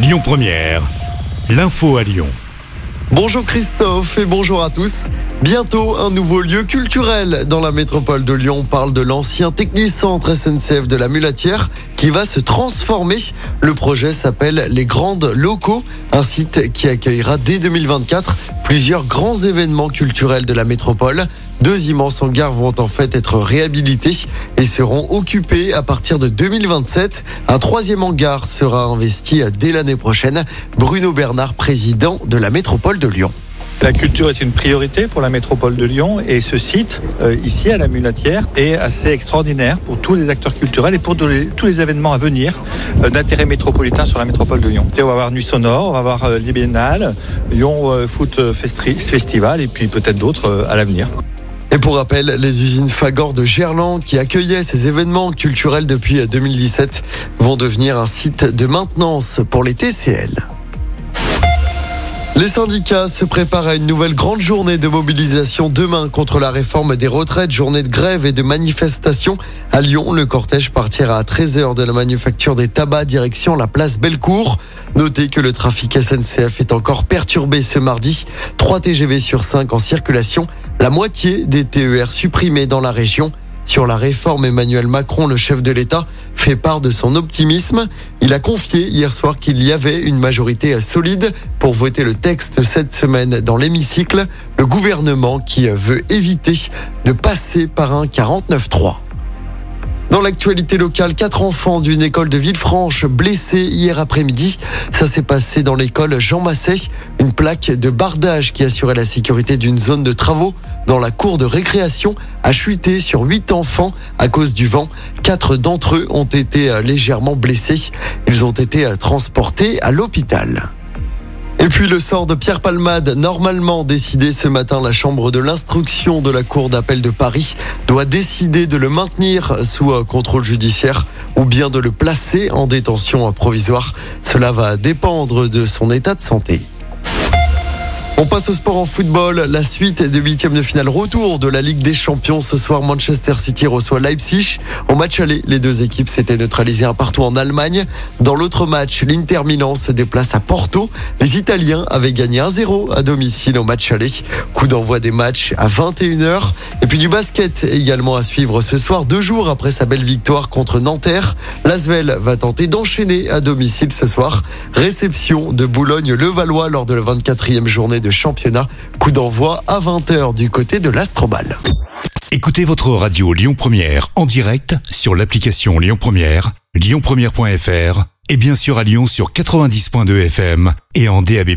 Lyon Première, l'info à Lyon. Bonjour Christophe et bonjour à tous. Bientôt un nouveau lieu culturel dans la métropole de Lyon. On parle de l'ancien technicentre SNCF de la Mulatière qui va se transformer. Le projet s'appelle Les Grandes Locaux, un site qui accueillera dès 2024 plusieurs grands événements culturels de la métropole. Deux immenses hangars vont en fait être réhabilités et seront occupés à partir de 2027. Un troisième hangar sera investi dès l'année prochaine. Bruno Bernard, président de la métropole de Lyon. La culture est une priorité pour la métropole de Lyon et ce site, euh, ici à la Mulatière, est assez extraordinaire pour tous les acteurs culturels et pour tous les, événements à venir euh, d'intérêt métropolitain sur la métropole de Lyon. On va avoir Nuit Sonore, on va avoir euh, Lyon euh, Foot Festival et puis peut-être d'autres euh, à l'avenir. Pour rappel, les usines Fagor de Gerland, qui accueillaient ces événements culturels depuis 2017, vont devenir un site de maintenance pour les TCL. Les syndicats se préparent à une nouvelle grande journée de mobilisation demain contre la réforme des retraites, journée de grève et de manifestation. À Lyon, le cortège partira à 13h de la manufacture des tabacs direction la place Bellecour. Notez que le trafic SNCF est encore perturbé ce mardi. 3 TGV sur 5 en circulation, la moitié des TER supprimés dans la région. Sur la réforme, Emmanuel Macron, le chef de l'État, fait part de son optimisme. Il a confié hier soir qu'il y avait une majorité solide pour voter le texte cette semaine dans l'hémicycle. Le gouvernement qui veut éviter de passer par un 49-3. Dans l'actualité locale, quatre enfants d'une école de Villefranche blessés hier après-midi. Ça s'est passé dans l'école Jean Massé. Une plaque de bardage qui assurait la sécurité d'une zone de travaux dans la cour de récréation a chuté sur huit enfants à cause du vent. Quatre d'entre eux ont été légèrement blessés. Ils ont été transportés à l'hôpital. Puis le sort de Pierre Palmade, normalement décidé ce matin, la chambre de l'instruction de la Cour d'appel de Paris doit décider de le maintenir sous contrôle judiciaire ou bien de le placer en détention provisoire. Cela va dépendre de son état de santé. On passe au sport en football. La suite des huitièmes de finale retour de la Ligue des Champions. Ce soir, Manchester City reçoit Leipzig. Au match aller, les deux équipes s'étaient neutralisées un partout en Allemagne. Dans l'autre match, l'Inter Milan se déplace à Porto. Les Italiens avaient gagné 1-0 à domicile au match aller. Coup d'envoi des matchs à 21h. Et puis du basket également à suivre ce soir. Deux jours après sa belle victoire contre Nanterre, l'Asvel va tenter d'enchaîner à domicile ce soir. Réception de Boulogne-Levallois lors de la 24e journée de championnat. Coup d'envoi à 20h du côté de l'Astrobal. Écoutez votre radio Lyon Première en direct sur l'application Lyon Première, lyonpremière.fr et bien sûr à Lyon sur 90.2 FM et en DAB+.